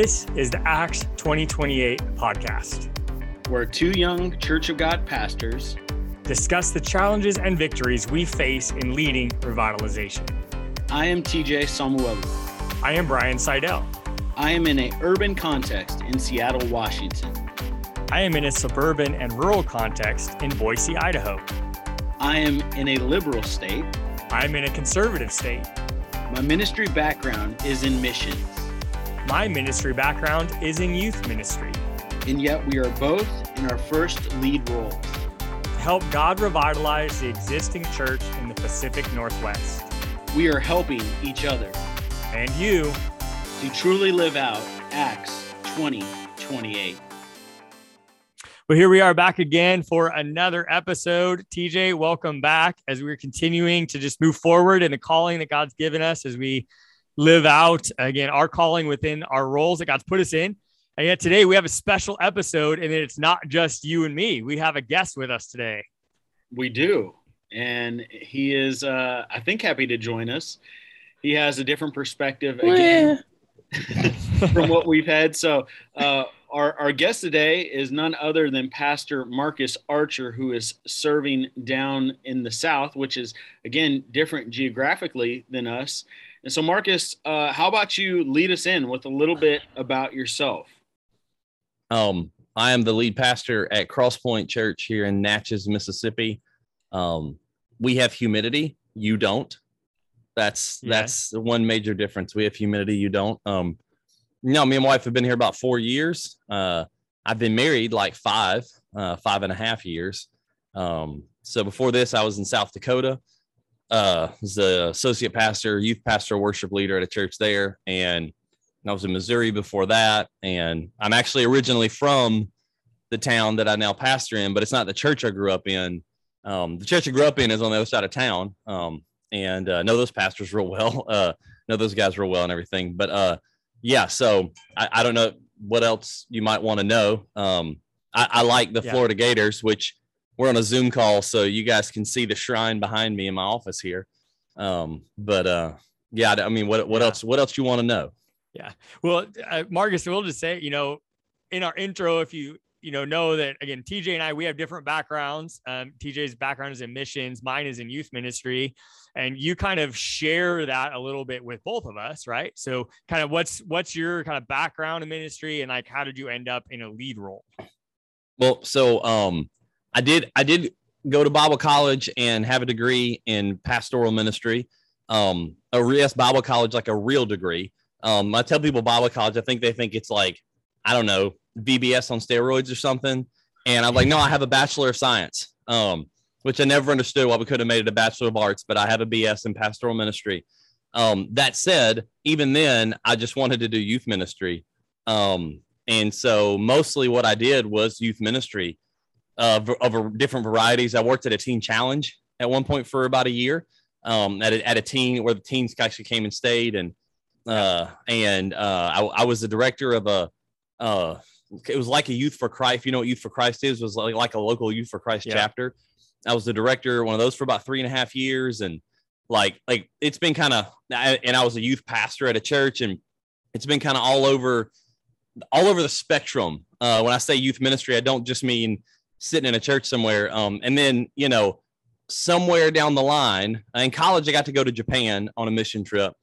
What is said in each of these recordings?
This is the Acts 2028 podcast, where two young Church of God pastors discuss the challenges and victories we face in leading revitalization. I am TJ Samuel. I am Brian Seidel. I am in a urban context in Seattle, Washington. I am in a suburban and rural context in Boise, Idaho. I am in a liberal state. I am in a conservative state. My ministry background is in missions. My ministry background is in youth ministry. And yet we are both in our first lead roles. To help God revitalize the existing church in the Pacific Northwest. We are helping each other. And you. To truly live out Acts 2028. Well, here we are back again for another episode. TJ, welcome back as we're continuing to just move forward in the calling that God's given us as we live out again our calling within our roles that God's put us in. And yet today we have a special episode, and it's not just you and me. We have a guest with us today. We do. And he is, uh, I think, happy to join us. He has a different perspective again from what we've had. So, uh, our, our guest today is none other than Pastor Marcus Archer, who is serving down in the South, which is, again, different geographically than us. And so, Marcus, uh, how about you lead us in with a little bit about yourself? Um, I am the lead pastor at Crosspoint Church here in Natchez, Mississippi. Um, we have humidity. You don't. That's yeah. that's the one major difference. We have humidity. You don't. Um, no, me and my wife have been here about four years. Uh, I've been married like five, uh, five and a half years. Um, so before this, I was in South Dakota uh, was the associate pastor, youth pastor, worship leader at a church there, and I was in Missouri before that. And I'm actually originally from the town that I now pastor in, but it's not the church I grew up in. Um, the church I grew up in is on the other side of town, um, and uh, know those pastors real well. Uh, know those guys real well and everything. But uh, yeah, so I, I, don't know what else you might want to know. Um, I, I, like the yeah. Florida Gators, which we're on a Zoom call, so you guys can see the shrine behind me in my office here. Um, but uh, yeah, I mean, what what yeah. else? What else you want to know? Yeah. Well, uh, Marcus, we'll just say, you know, in our intro, if you you know know that again, TJ and I we have different backgrounds. Um, TJ's background is in missions, mine is in youth ministry, and you kind of share that a little bit with both of us, right? So, kind of what's what's your kind of background in ministry, and like how did you end up in a lead role? Well, so um, I did I did go to Bible college and have a degree in pastoral ministry. Um, a yes, Bible college, like a real degree. Um, I tell people Bible college, I think they think it's like, I don't know, VBS on steroids or something. And I'm like, no, I have a Bachelor of Science, um, which I never understood why we could have made it a Bachelor of Arts, but I have a BS in pastoral ministry. Um, that said, even then, I just wanted to do youth ministry. Um, and so mostly what I did was youth ministry of, of different varieties. I worked at a teen challenge at one point for about a year um, at, a, at a teen where the teens actually came and stayed. And, uh, and uh, I, I, was the director of a, uh, it was like a youth for Christ. You know what youth for Christ is, was like, like a local youth for Christ yeah. chapter. I was the director, one of those for about three and a half years. And like, like it's been kind of, and I was a youth pastor at a church and it's been kind of all over, all over the spectrum. Uh, when I say youth ministry, I don't just mean sitting in a church somewhere. Um, and then, you know, somewhere down the line in college, I got to go to Japan on a mission trip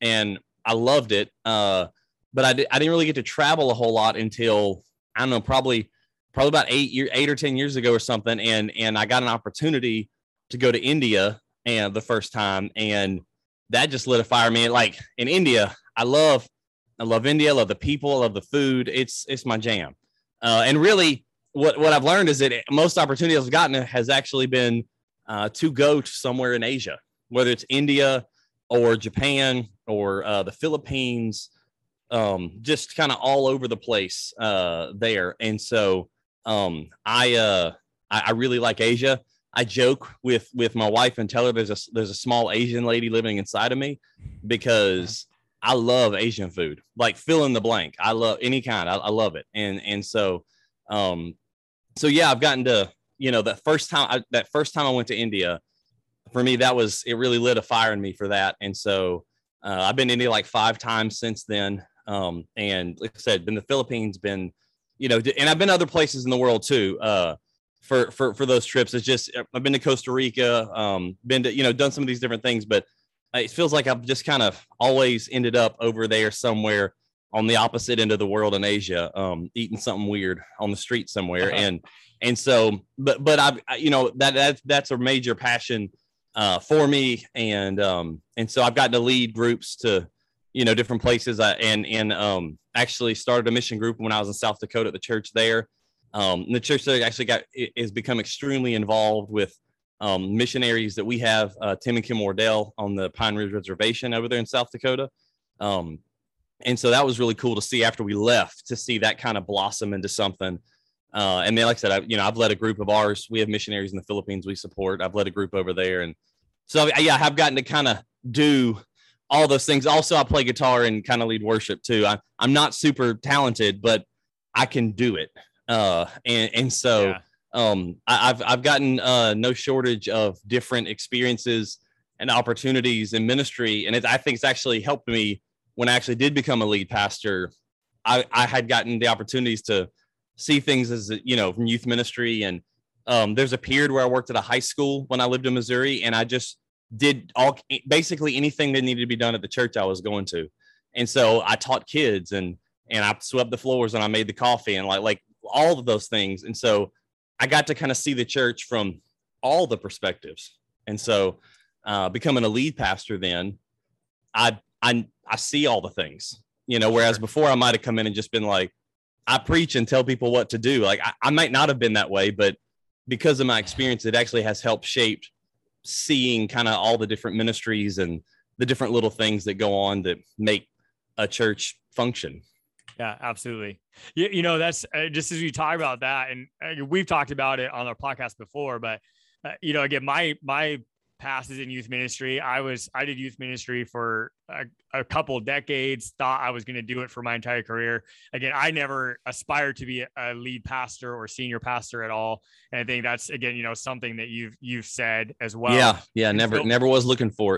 and I loved it. Uh, but I, di- I didn't really get to travel a whole lot until I don't know, probably, probably about eight year, eight or 10 years ago or something. And, and I got an opportunity to go to India and the first time. And that just lit a fire me. Like in India, I love, I love India. I love the people. I love the food. It's, it's my jam. Uh, and really what what I've learned is that most opportunities I've gotten has actually been uh, to go to somewhere in Asia, whether it's India or Japan or uh, the Philippines, um, just kind of all over the place uh, there. And so um, I, uh, I I really like Asia. I joke with with my wife and tell her there's a there's a small Asian lady living inside of me because I love Asian food, like fill in the blank. I love any kind. I, I love it, and and so um, so yeah, I've gotten to you know that first time I, that first time I went to India, for me that was it really lit a fire in me for that, and so uh, I've been to India like five times since then. Um, and like I said, been the Philippines, been, you know, and I've been other places in the world too. Uh, for for for those trips, it's just I've been to Costa Rica, um, been to you know done some of these different things, but it feels like I've just kind of always ended up over there somewhere on the opposite end of the world in Asia, um, eating something weird on the street somewhere, uh-huh. and and so, but but I've you know that that's that's a major passion uh, for me, and um, and so I've gotten to lead groups to you know different places, I, and and um, actually started a mission group when I was in South Dakota at the church there. Um, the church there actually got has become extremely involved with um, missionaries that we have, uh, Tim and Kim Wardell on the Pine Ridge Reservation over there in South Dakota. Um, and so that was really cool to see after we left to see that kind of blossom into something. Uh, and then, like I said, I, you know, I've led a group of ours. We have missionaries in the Philippines we support. I've led a group over there, and so yeah, I've gotten to kind of do all those things. Also, I play guitar and kind of lead worship too. I, I'm not super talented, but I can do it. Uh, and and so yeah. um, I, have I've gotten uh, no shortage of different experiences and opportunities in ministry, and it, I think it's actually helped me when I actually did become a lead pastor. I, I had gotten the opportunities to see things as you know from youth ministry. And um, there's a period where I worked at a high school when I lived in Missouri, and I just did all basically anything that needed to be done at the church I was going to, and so I taught kids and and I swept the floors and I made the coffee and like like all of those things, and so I got to kind of see the church from all the perspectives, and so uh, becoming a lead pastor, then I I I see all the things, you know, whereas before I might have come in and just been like I preach and tell people what to do. Like I, I might not have been that way, but because of my experience, it actually has helped shape seeing kind of all the different ministries and the different little things that go on that make a church function. Yeah, absolutely. You, you know, that's uh, just as we talk about that, and uh, we've talked about it on our podcast before, but uh, you know, again, my my passes in youth ministry. I was I did youth ministry for a, a couple decades. Thought I was going to do it for my entire career. Again, I never aspired to be a lead pastor or senior pastor at all. And I think that's again, you know, something that you've you've said as well. Yeah, yeah, never so, never was looking for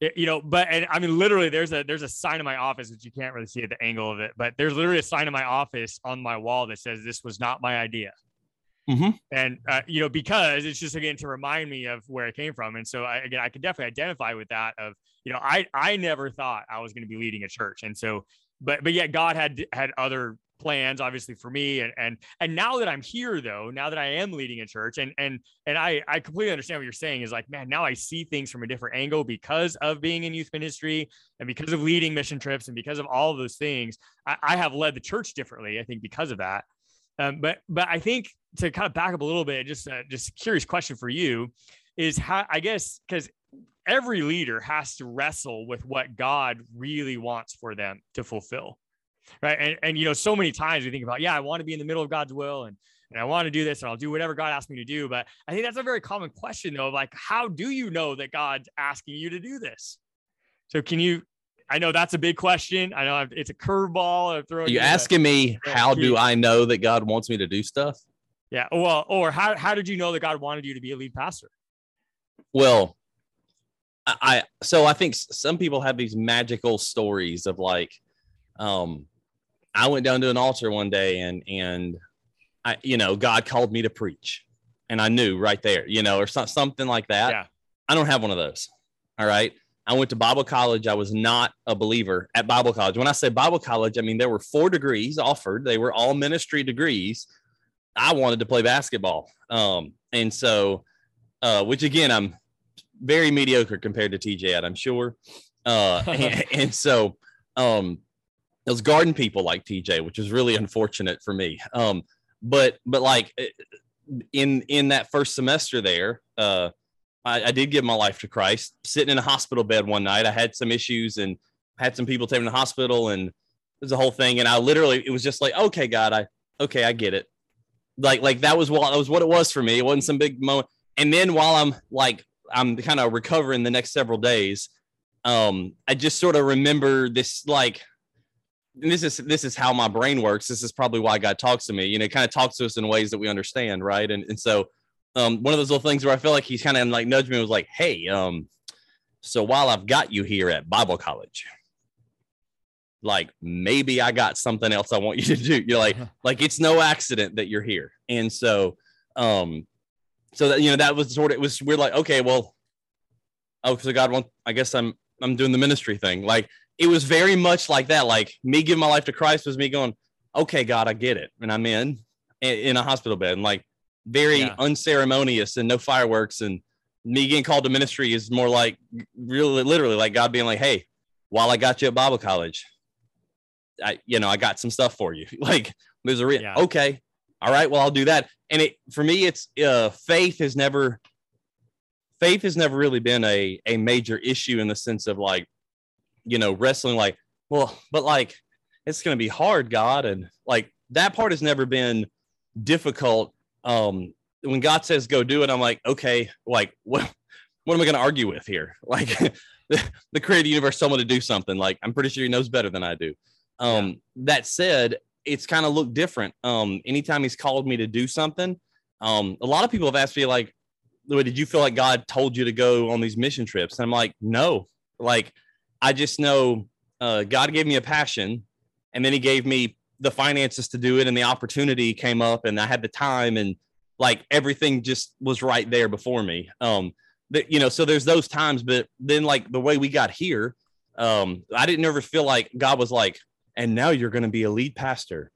it. You know, but and I mean, literally, there's a there's a sign in my office which you can't really see at the angle of it, but there's literally a sign in my office on my wall that says this was not my idea. Mm-hmm. And uh, you know, because it's just again to remind me of where I came from, and so I, again, I can definitely identify with that. Of you know, I I never thought I was going to be leading a church, and so, but but yet God had had other plans obviously for me and and and now that I'm here though now that I am leading a church and and and I I completely understand what you're saying is like man now I see things from a different angle because of being in youth ministry and because of leading mission trips and because of all of those things I, I have led the church differently I think because of that um, but but I think to kind of back up a little bit, just uh, just curious question for you is how I guess because every leader has to wrestle with what God really wants for them to fulfill, right? And and you know so many times we think about yeah I want to be in the middle of God's will and and I want to do this and I'll do whatever God asks me to do. But I think that's a very common question though, of like how do you know that God's asking you to do this? So can you I know that's a big question. I know it's a curveball. You asking me how do I know that God wants me to do stuff? Yeah. Well, or how how did you know that God wanted you to be a lead pastor? Well, I so I think some people have these magical stories of like, um, I went down to an altar one day and and I you know God called me to preach, and I knew right there, you know, or so, something like that. Yeah. I don't have one of those. All right. I went to Bible college. I was not a believer at Bible college. When I say Bible college, I mean there were four degrees offered. They were all ministry degrees. I wanted to play basketball, um, and so, uh, which again, I'm very mediocre compared to TJ. I'm sure, uh, and, and, so um, those garden people like TJ, which is really unfortunate for me. Um, but but like in in that first semester there, uh, I, I, did give my life to Christ. Sitting in a hospital bed one night, I had some issues and had some people taken to the hospital, and it was a whole thing. And I literally, it was just like, okay, God, I okay, I get it. Like like that was what that was what it was for me. It wasn't some big moment. And then while I'm like I'm kind of recovering the next several days, um, I just sort of remember this like this is this is how my brain works. This is probably why God talks to me. You know, kind of talks to us in ways that we understand, right? And and so um, one of those little things where I feel like he's kind of like nudged me was like, hey, um, so while I've got you here at Bible college, like maybe I got something else I want you to do. You're like, like it's no accident that you're here. And so, um, so that you know that was sort of it was we're like, okay, well, oh, so God wants. I guess I'm I'm doing the ministry thing. Like it was very much like that. Like me giving my life to Christ was me going, okay, God, I get it, and I'm in in a hospital bed, and like very yeah. unceremonious and no fireworks, and me getting called to ministry is more like really literally like God being like, hey, while I got you at Bible college, I you know I got some stuff for you. like there's a real yeah. okay, all right, well I'll do that. And it for me, it's uh, faith has never faith has never really been a a major issue in the sense of like you know wrestling like well but like it's going to be hard god and like that part has never been difficult um when god says go do it i'm like okay like what what am i going to argue with here like the, the creative universe someone to do something like i'm pretty sure he knows better than i do um yeah. that said it's kind of looked different um anytime he's called me to do something um a lot of people have asked me like did you feel like God told you to go on these mission trips? And I'm like, no, like I just know uh, God gave me a passion, and then He gave me the finances to do it, and the opportunity came up, and I had the time, and like everything just was right there before me. Um, that you know, so there's those times, but then like the way we got here, um, I didn't ever feel like God was like, and now you're going to be a lead pastor.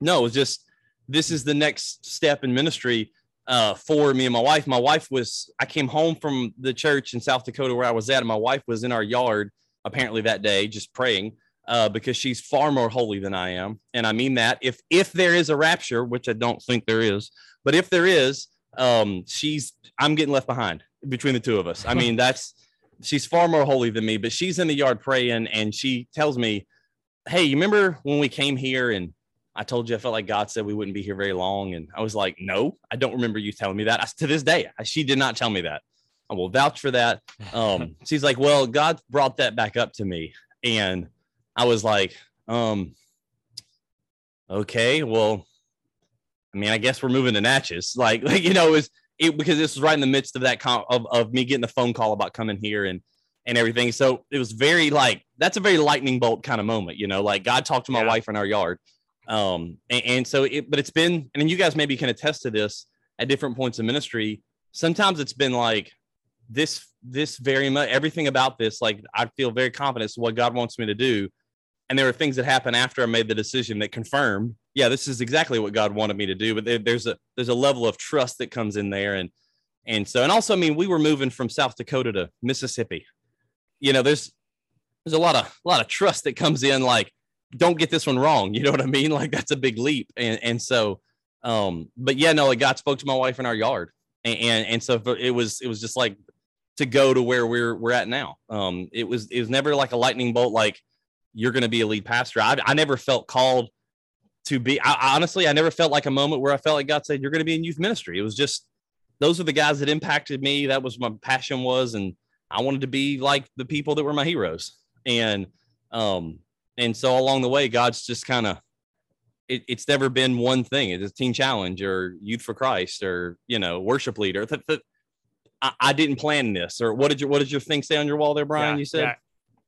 No, it was just this is the next step in ministry uh, for me and my wife. My wife was, I came home from the church in South Dakota where I was at, and my wife was in our yard apparently that day just praying uh, because she's far more holy than I am. And I mean that if if there is a rapture, which I don't think there is, but if there is, um, she's I'm getting left behind between the two of us. I mean, that's she's far more holy than me, but she's in the yard praying, and she tells me, "Hey, you remember when we came here and I told you I felt like God said we wouldn't be here very long. And I was like, no, I don't remember you telling me that. I, to this day, I, she did not tell me that. I will vouch for that. Um, she's like, well, God brought that back up to me. And I was like, um, okay, well, I mean, I guess we're moving to Natchez. Like, like you know, it was it because this was right in the midst of that con- of, of me getting the phone call about coming here and and everything. So it was very like that's a very lightning bolt kind of moment, you know. Like God talked to my yeah. wife in our yard, um, and, and so, it, but it's been, and then you guys maybe can attest to this at different points in ministry. Sometimes it's been like this, this very much everything about this. Like I feel very confident what God wants me to do. And there are things that happen after I made the decision that confirmed, yeah, this is exactly what God wanted me to do. But there, there's a there's a level of trust that comes in there, and and so and also, I mean, we were moving from South Dakota to Mississippi. You know, there's there's a lot of a lot of trust that comes in. Like don't get this one wrong. You know what I mean? Like that's a big leap. And and so, um, but yeah, no, like God spoke to my wife in our yard, and and, and so it was it was just like to go to where we're we're at now. Um, it was it was never like a lightning bolt. Like you're going to be a lead pastor. I I never felt called to be. I, honestly, I never felt like a moment where I felt like God said you're going to be in youth ministry. It was just those are the guys that impacted me. That was my passion was, and I wanted to be like the people that were my heroes. And um, and so along the way, God's just kind of it, it's never been one thing. It's a teen challenge or youth for Christ or you know worship leader. Th- th- I, I, didn't plan this. Or what did your what did your thing say on your wall there, Brian? Yeah, you said,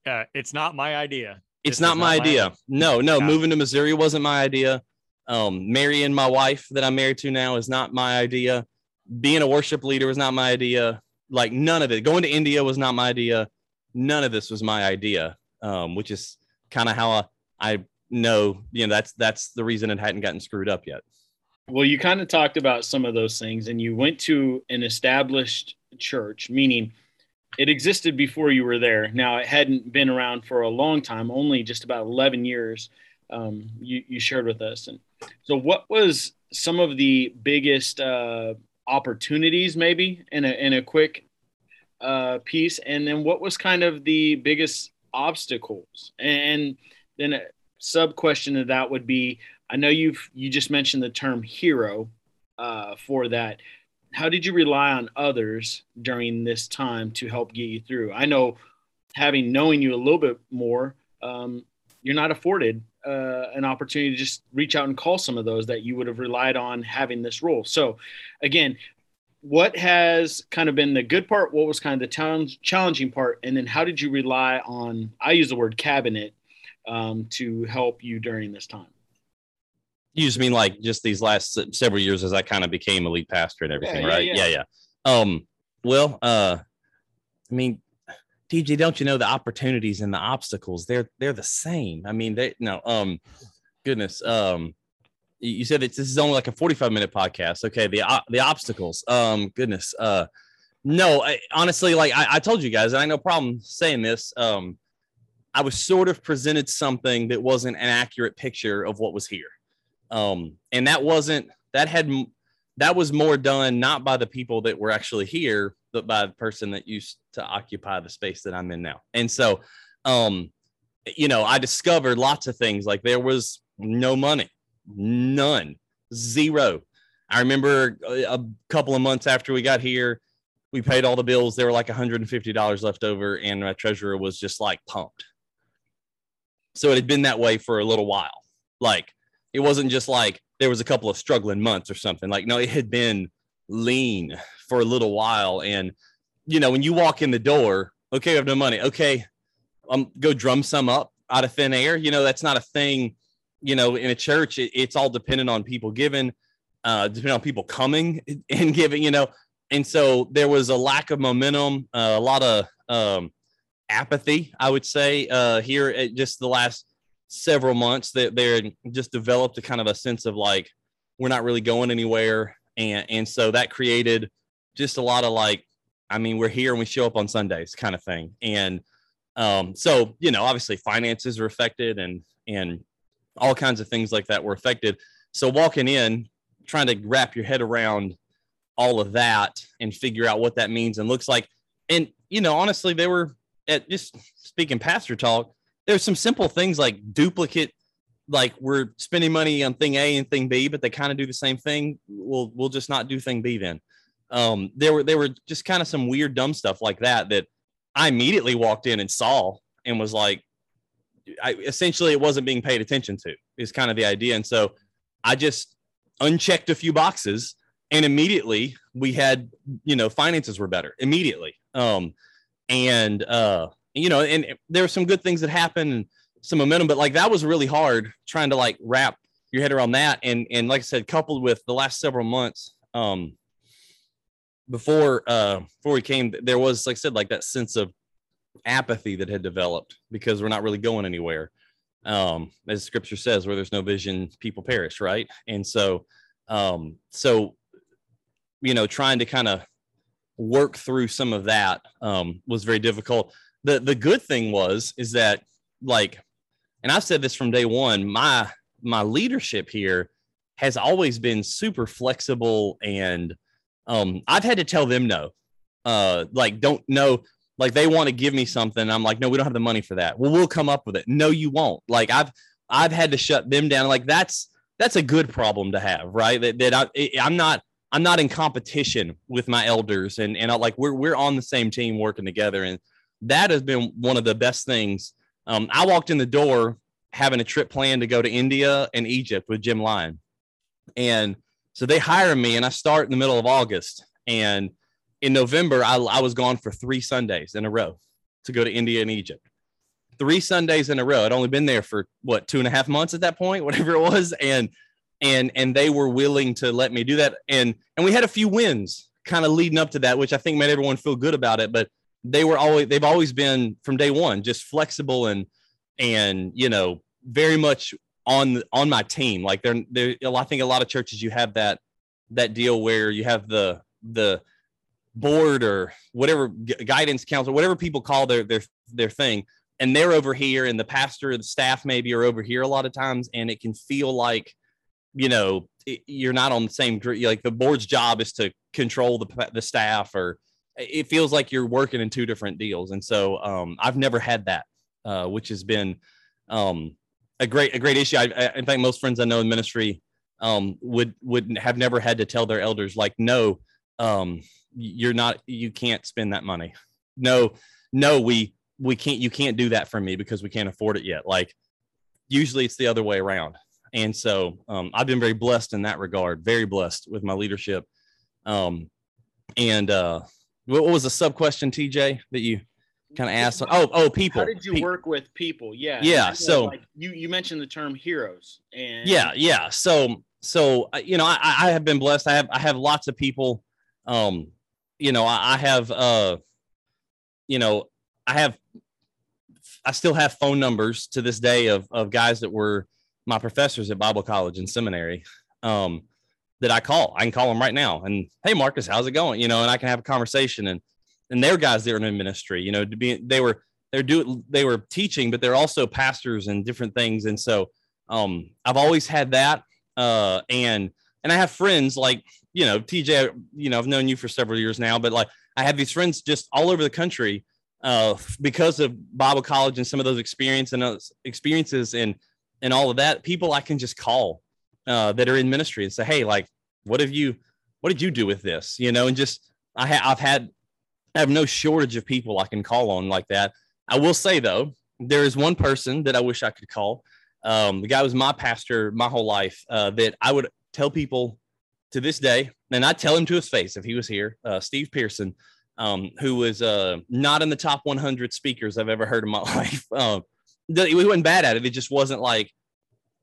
yeah, it's not my idea. It's not, my, not idea. my idea. No, no, yeah. moving to Missouri wasn't my idea. Um, marrying my wife that I'm married to now is not my idea. Being a worship leader was not my idea. Like none of it. Going to India was not my idea. None of this was my idea. Um, which is kind of how I, I know, you know, that's that's the reason it hadn't gotten screwed up yet. Well, you kind of talked about some of those things, and you went to an established church, meaning it existed before you were there. Now, it hadn't been around for a long time, only just about 11 years. Um, you, you shared with us. And so, what was some of the biggest uh, opportunities, maybe, in a, in a quick uh, piece? And then, what was kind of the biggest obstacles. And then a sub question of that would be I know you've you just mentioned the term hero uh, for that. How did you rely on others during this time to help get you through? I know having knowing you a little bit more, um, you're not afforded uh, an opportunity to just reach out and call some of those that you would have relied on having this role. So, again, what has kind of been the good part? What was kind of the challenging part? And then how did you rely on, I use the word cabinet um, to help you during this time. You just mean like just these last several years as I kind of became a lead pastor and everything, Yeah, right? yeah, Yeah, yeah. Um, well, uh, I mean, TJ, don't you know the opportunities and the obstacles? They're they're the same. I mean, they no, um, goodness, um, you said that this is only like a 45 minute podcast. Okay, the o- the obstacles. Um, goodness, uh, no, I, honestly, like I, I told you guys, and I no problem saying this. Um, I was sort of presented something that wasn't an accurate picture of what was here um and that wasn't that had that was more done not by the people that were actually here but by the person that used to occupy the space that i'm in now. And so um you know i discovered lots of things like there was no money none zero. I remember a, couple of months after we got here we paid all the bills. There were like $150 left over and my treasurer was just like pumped. So it had been that way for a little while. Like it wasn't just like there was a couple of struggling months or something. Like no it had been lean for a little while. And you know when you walk in the door okay I have no money. Okay um go drum some up out of thin air. You know that's not a thing you know in a church. It, it's all dependent on people giving uh depending on people coming and giving you know. And so there was a lack of momentum uh, a lot of um apathy i would say uh here at just the last several months that they're just developed a kind of a sense of like we're not really going anywhere. And and so that created just a lot of like i mean we're here and we show up on sundays kind of thing. And um so you know obviously finances are affected and and all kinds of things like that were affected. So walking in trying to wrap your head around all of that and figure out what that means and looks like. And you know honestly they were at just speaking pastor talk there's some simple things like duplicate like we're spending money on thing A and thing B, but they kind of do the same thing. We'll we'll just not do thing B then. Um, there were there were just kind of some weird dumb stuff like that that I immediately walked in and saw and was like, I essentially it wasn't being paid attention to is kind of the idea. And so I just unchecked a few boxes and immediately we had, you know, finances were better immediately. Um, and uh, you know, and there were some good things that happened and some momentum, but like that was really hard trying to like wrap your head around that. And and like I said, coupled with the last several months, um, before uh before we came, there was like I said, like that sense of apathy that had developed because we're not really going anywhere. Um, as scripture says, where there's no vision, people perish, right? And so um, so you know, trying to kind of work through some of that um was very difficult. The the good thing was is that like and I've said this from day one, my my leadership here has always been super flexible and um I've had to tell them no. Uh like don't know like they want to give me something I'm like no we don't have the money for that. Well we'll come up with it. No you won't. Like I've I've had to shut them down like that's that's a good problem to have, right? That that I I'm not I'm not in competition with my elders and and I, like we're we're on the same team working together and that has been one of the best things um, I walked in the door having a trip planned to go to India and Egypt with Jim Lyon. And so they hire me and I start in the middle of August. And in November, I, I was gone for three Sundays in a row to go to India and Egypt. Three Sundays in a row. I'd only been there for what, two and a half months at that point, whatever it was. And and and they were willing to let me do that. And and we had a few wins kind of leading up to that, which I think made everyone feel good about it. But they were always they've always been from day one just flexible and and you know very much on on my team. Like they're they i think a lot of churches you have that that deal where you have the the board or whatever guidance council whatever people call their their their thing and they're over here and the pastor the staff maybe are over here a lot of times and it can feel like you know you're not on the same like the board's job is to control the the staff or it feels like you're working in two different deals. And so um, i've never had that uh, which has been um, a great a great issue. I, I in fact most friends i know in ministry um, would would have never had to tell their elders like no um, you're not you can't spend that money. No no we we can't you can't do that for me because we can't afford it yet. Like usually it's the other way around. And so um, i've been very blessed in that regard very blessed with my leadership. Um, and uh, what was the sub question, TJ, that you kind of asked? Oh, oh, people. How did you Pe- work with people? Yeah. Yeah, so- like, you you mentioned the term heroes, and yeah yeah so so uh, you know I, I have been blessed i have i have lots of people um you know i, I have uh you know i have i still have phone numbers to this day of of guys that were my professors at bible college and seminary um that i call. I can call them right now and hey marcus how's it going? You know and i can have a conversation and and they're guys that are in ministry you know to be they were they're doing they were teaching but they're also pastors and different things. And so um i've always had that uh and and i have friends like you know tj you know i've known you for several years now but like i have these friends just all over the country uh because of bible college and some of those experience and those experiences and and all of that people i can just call uh that are in ministry and say hey like what have you what did you do with this you know and just i ha- i've had i have no shortage of people i can call on like that i will say though there is one person that i wish i could call um, the guy was my pastor my whole life uh, that I would tell people to this day, and I tell him to his face if he was here, uh, Steve Pearson, um, who was uh, not in the top 100 speakers I've ever heard in my life. Um, he wasn't bad at it. It just wasn't like,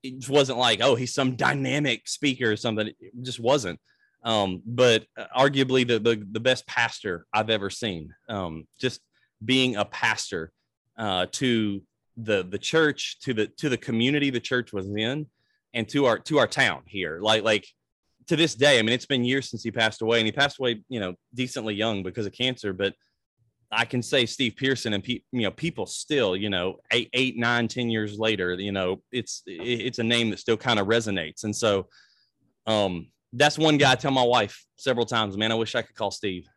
it just wasn't like, oh, he's some dynamic speaker or something. It just wasn't. Um, but arguably the, the the best pastor I've ever seen. Um, just being a pastor uh, to the the church to the to the community the church was in and to our to our town here like like to this day i mean it's been years since he passed away and he passed away you know decently young because of cancer but i can say steve pearson and pe- you know people still you know eight eight nine ten years later you know it's it's a name that still kind of resonates and so um that's one guy i tell my wife several times man i wish i could call steve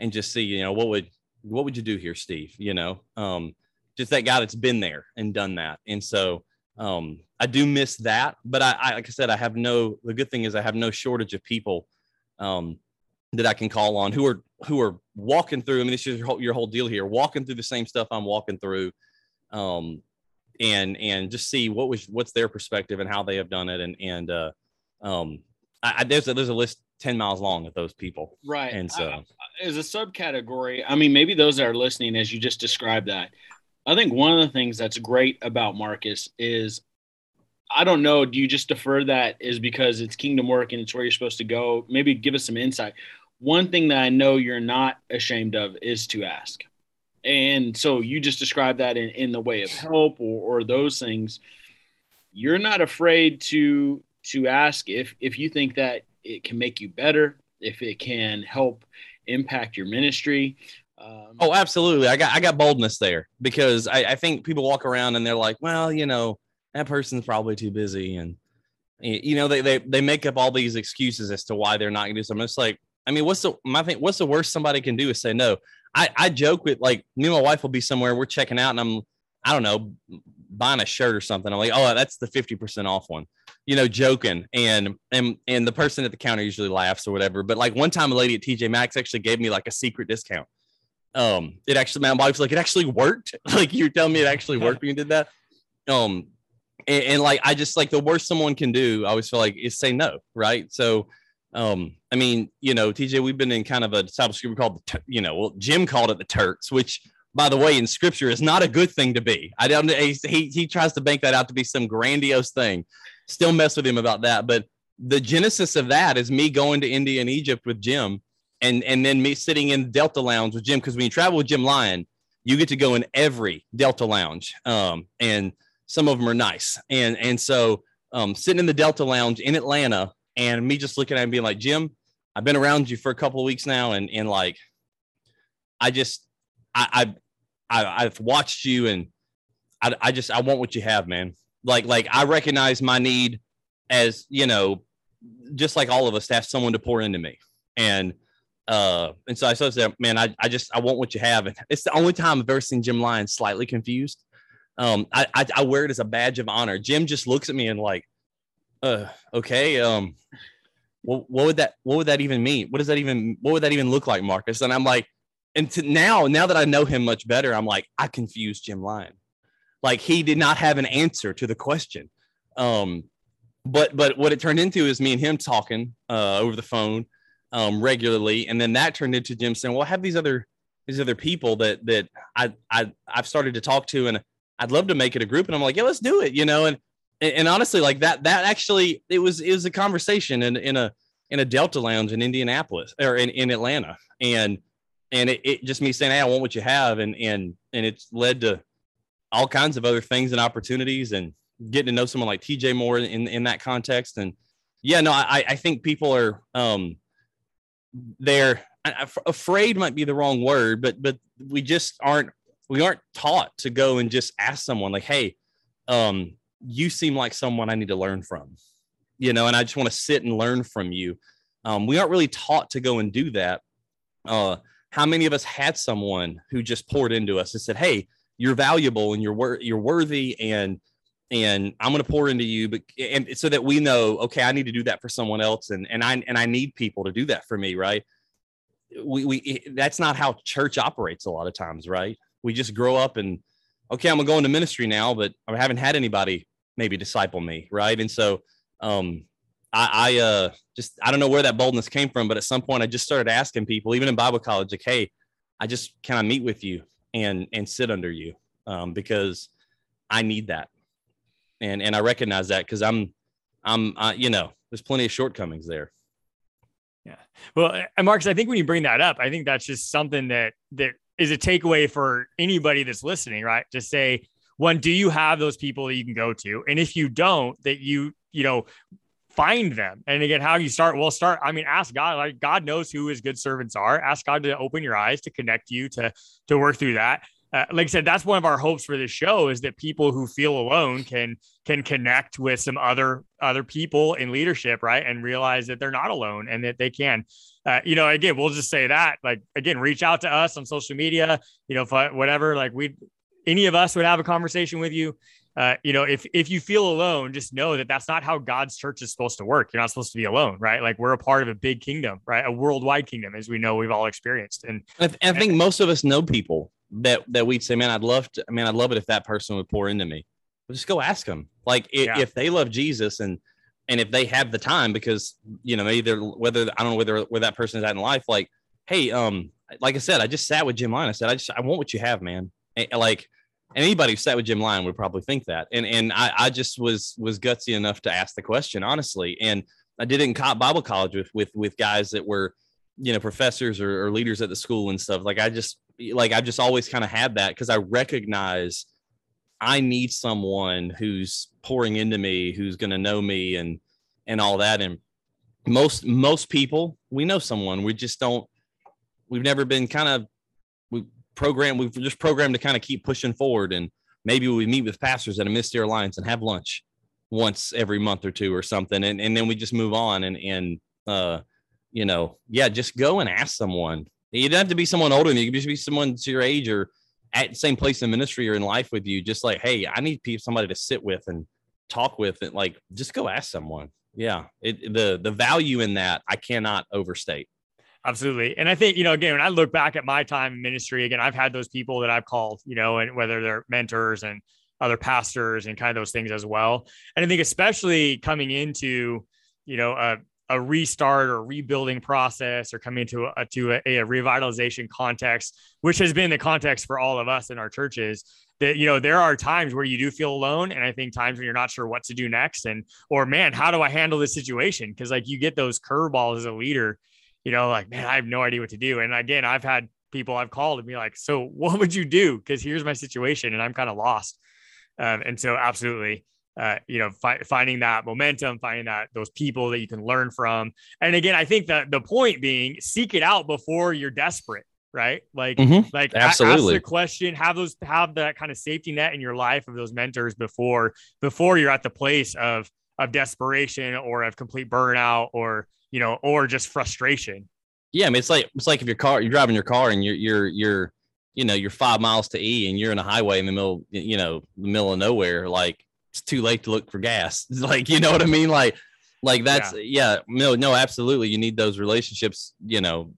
and just see you know what would what would you do here steve you know um just that guy that's been there and done that. And so um, I do miss that, but I, I, like I said, I have no, the good thing is I have no shortage of people um, that I can call on who are, who are walking through. I mean, this is your whole, your whole deal here, walking through the same stuff I'm walking through. Um, and, and just see what was, what's their perspective and how they have done it. And, and, uh, um, I, I there's a, there's a list 10 miles long of those people. right. And so, I- as a subcategory, I mean, maybe those that are listening, as you just described that, I think one of the things that's great about Marcus is I don't know, do you just defer that is because it's kingdom work and it's where you're supposed to go? Maybe give us some insight. One thing that I know you're not ashamed of is to ask. And so you just described that in, in the way of help or, or those things. You're not afraid to to ask if if you think that it can make you better, if it can help impact your ministry. Um, Oh, absolutely. I got I got boldness there because I, I think people walk around and they're like, well, you know, that person's probably too busy, and you know they they they make up all these excuses as to why they're not gonna do something. It's like, I mean, what's the my thing? What's the worst somebody can do is say no. I I joke with like me and my wife will be somewhere, we're checking out, and I'm I don't know buying a shirt or something. I'm like, oh, that's the fifty percent off one, you know, joking, and and and the person at the counter usually laughs or whatever. But like one time, a lady at TJ Maxx actually gave me like a secret discount um it actually my wife's like it actually worked like you're telling me it actually worked when you did that um and, and like i just like the worst someone can do i always feel like is say no right so um i mean you know tj we've been in kind of a group called the you know well jim called it the turks which by the way in scripture is not a good thing to be. I don't he, he tries to bank that out to be some grandiose thing. Still mess with him about that but the genesis of that is me going to india and egypt with jim and and then me sitting in Delta Lounge with Jim because when you travel with Jim Lyon, you get to go in every Delta Lounge, um, and some of them are nice, and and so um, sitting in the Delta Lounge in Atlanta, and me just looking at him being like, Jim, I've been around you for a couple of weeks now, and and like, I just I I, I I've watched you, and I I just I want what you have, man. Like like I recognize my need as you know, just like all of us, to have someone to pour into me, and uh, and so I saying, man, I, I just I want what you have. And it's the only time I've ever seen Jim Lyon slightly confused. Um, I, I I wear it as a badge of honor. Jim just looks at me and like, uh, okay, um, what what would that what would that even mean? What does that even what would that even look like, Marcus? And I'm like, and to now now that I know him much better, I'm like, I confused Jim Lyon. Like he did not have an answer to the question. Um, but but what it turned into is me and him talking uh over the phone um, regularly. And then that turned into Jim saying, well, I have these other these other people that that I I I've started to talk to, and I'd love to make it a group. And I'm like, yeah, let's do it, you know. And and honestly, like that that actually it was it was a conversation in in a in a Delta lounge in Indianapolis or in, in Atlanta, and and it, it just me saying, hey, I want what you have, and and and it's led to all kinds of other things and opportunities, and getting to know someone like TJ more in in that context, and yeah, no, I I think people are um they're afraid might be the wrong word, but but we just aren't we aren't taught to go and just ask someone like, hey, um, you seem like someone I need to learn from, you know, and I just want to sit and learn from you. Um, we aren't really taught to go and do that. Uh, how many of us had someone who just poured into us and said, "Hey, you're valuable and you're wor- you're worthy and and I'm going to pour into you, but and so that we know, okay, I need to do that for someone else, and and I and I need people to do that for me, right? We we that's not how church operates a lot of times, right? We just grow up and okay, I'm gonna go into ministry now, but I haven't had anybody maybe disciple me, right? And so um I, I uh just I don't know where that boldness came from, but at some point I just started asking people, even in Bible college, like, hey, I just can I meet with you and and sit under you um, because I need that and and I recognize that because I'm I'm uh, you know there's plenty of shortcomings there. Yeah. Well, and Marcus, I think when you bring that up, I think that's just something that that is a takeaway for anybody that's listening, right? To say, one, do you have those people that you can go to? And if you don't, that you, you know, find them. And again, how you start? Well, start. I mean, ask God. Like God knows who His good servants are. Ask God to open your eyes to connect you to to work through that uh, like I said, that's one of our hopes for this show is that people who feel alone can can connect with some other other people in leadership, right, and realize that they're not alone and that they can. Uh, you know, again, we'll just say that. Like again, reach out to us on social media. You know, whatever. Like we, any of us would have a conversation with you. Uh, you know, if if you feel alone, just know that that's not how God's church is supposed to work. You're not supposed to be alone, right? Like we're a part of a big kingdom, right? A worldwide kingdom, as we know we've all experienced. And I, I think most of us know people that that we'd say, man, I'd love to. I mean, I'd love it if that person would pour into me. Just go ask them. Like if, yeah. if they love Jesus and and if they have the time, because you know maybe they're whether I don't know whether where that person is at in life. Like, hey, um, like I said, I just sat with Jim Lyon. I said, I just I want what you have, man. And, like anybody who sat with Jim Lyon would probably think that. And and I I just was was gutsy enough to ask the question honestly. And I did it in Bible college with with with guys that were you know professors or, or leaders at the school and stuff. Like I just like I've just always kind of had that because I recognize I need someone who's pouring into me, who's going to know me and and all that. And most most people, we know someone. We just don't. We've never been kind of we program. We've just programmed to kind of keep pushing forward. And maybe we meet with pastors at a ministerial alliance and have lunch once every month or two or something, and and then we just move on. And and uh, you know, yeah, just go and ask someone you don't have to be someone older than you. You can just be someone to your age or at the same place in ministry or in life with you. Just like, hey, I need somebody to sit with and talk with, and like, just go ask someone. Yeah, it, the the value in that I cannot overstate. Absolutely. And I think, you know, again, when I look back at my time in ministry, again, I've had those people that I've called, you know, and whether they're mentors and other pastors and kind of those things as well. And I think, especially coming into, you know, a, a restart or rebuilding process or coming to a, to a, a, revitalization context, which has been the context for all of us in our churches. That you know there are times where you do feel alone, and I think times when you're not sure what to do next, and or man, how do I handle this situation? Because like you get those curveballs as a leader, you know, like man, I have no idea what to do. And again, I've had people I've called and be like, so what would you do? Because here's my situation, and I'm kind of lost. Um, and so absolutely uh, you know, fi- finding that momentum, finding that those people that you can learn from. And again, I think that the point being seek it out before you're desperate, right? Like, mm-hmm. like absolutely ask the question, have those, have that kind of safety net in your life of those mentors before, before you're at the place of, of desperation or of complete burnout or, you know, or just frustration. Yeah. I mean, it's like, it's like if your car, you're driving your car and you're, you're, you're, you know, you're five miles to E and you're in a highway in the middle, you know, the middle of nowhere. Like, it's too late to look for gas. like, you know what I mean? Like, like that's yeah. yeah, no, no, absolutely. You need those relationships, you know,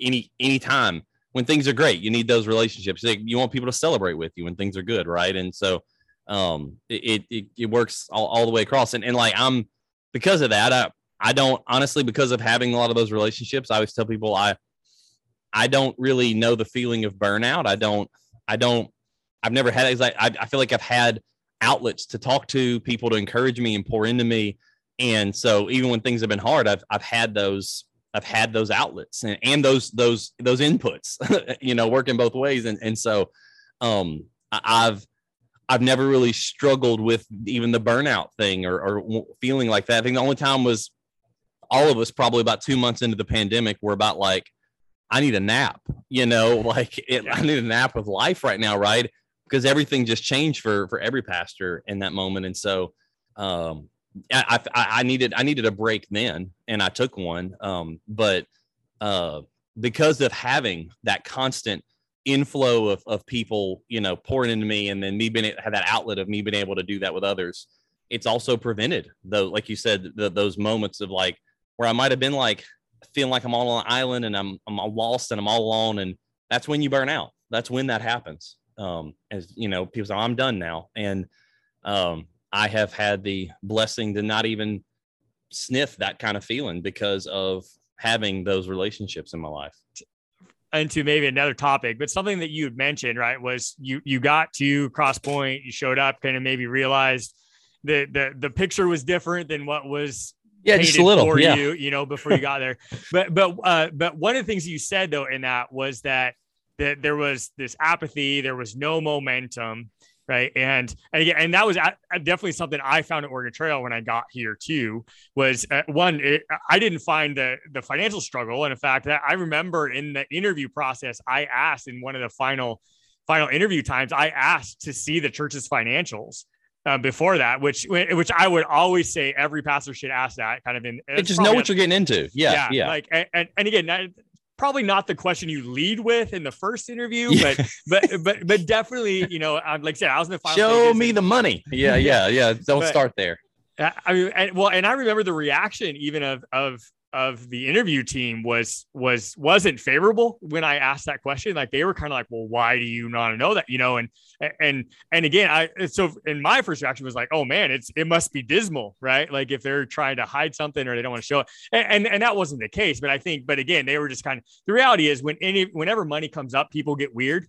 any any time when things are great, you need those relationships. You want people to celebrate with you when things are good, right? And so um it it, it works all, all the way across. And, and like I'm because of that, I I don't honestly because of having a lot of those relationships, I always tell people I I don't really know the feeling of burnout. I don't, I don't, I've never had it. Like, I, I feel like I've had outlets to talk to, people to encourage me and pour into me. And so even when things have been hard, I've, I've had those, I've had those outlets and, and those, those, those inputs, you know, working both ways. And, and so, um, I've, I've never really struggled with even the burnout thing or, or feeling like that. I think the only time was all of us probably about two months into the pandemic were about like, I need a nap, you know, like it, I need a nap with life right now, right? Because everything just changed for for every pastor in that moment, and so um, I, I, I needed I needed a break then, and I took one. Um, but uh, because of having that constant inflow of, of people, you know, pouring into me, and then me being have that outlet of me being able to do that with others, it's also prevented though, like you said, the, those moments of like where I might have been like feeling like I'm on an island and I'm I'm lost and I'm all alone, and that's when you burn out. That's when that happens. Um, as you know, people say, I'm done now, and um, I have had the blessing to not even sniff that kind of feeling because of having those relationships in my life into maybe another topic, but something that you had mentioned, right, was you you got to Crosspoint, you showed up, kind of maybe realized that the the picture was different than what was yeah, just a little for yeah. you, you know, before you got there. but but uh, but one of the things you said though in that was that that there was this apathy, there was no momentum, right? And and again, and that was definitely something I found at Oregon Trail when I got here too. Was uh, one, it, I didn't find the the financial struggle, and in fact, that I remember in the interview process, I asked in one of the final final interview times, I asked to see the church's financials um, before that, which which I would always say every pastor should ask that kind of in. Just know what you're getting into. Yeah, yeah. yeah. Like and, and again, probably not the question you lead with in the first interview, yeah. but but but but definitely, you know, like I said, I was in the final. Show me and, the money. Yeah, yeah, yeah. Don't but, start there. I mean, and, well, and I remember the reaction even of of of the interview team was was wasn't favorable when I asked that question. Like they were kind of like, "Well, why do you not know that?" You know, and and and again, I so in my first reaction was like, "Oh man, it's it must be dismal, right? Like if they're trying to hide something or they don't want to show it." And, and and, that wasn't the case. But I think, but again, they were just kind of the reality is when any whenever money comes up, people get weird.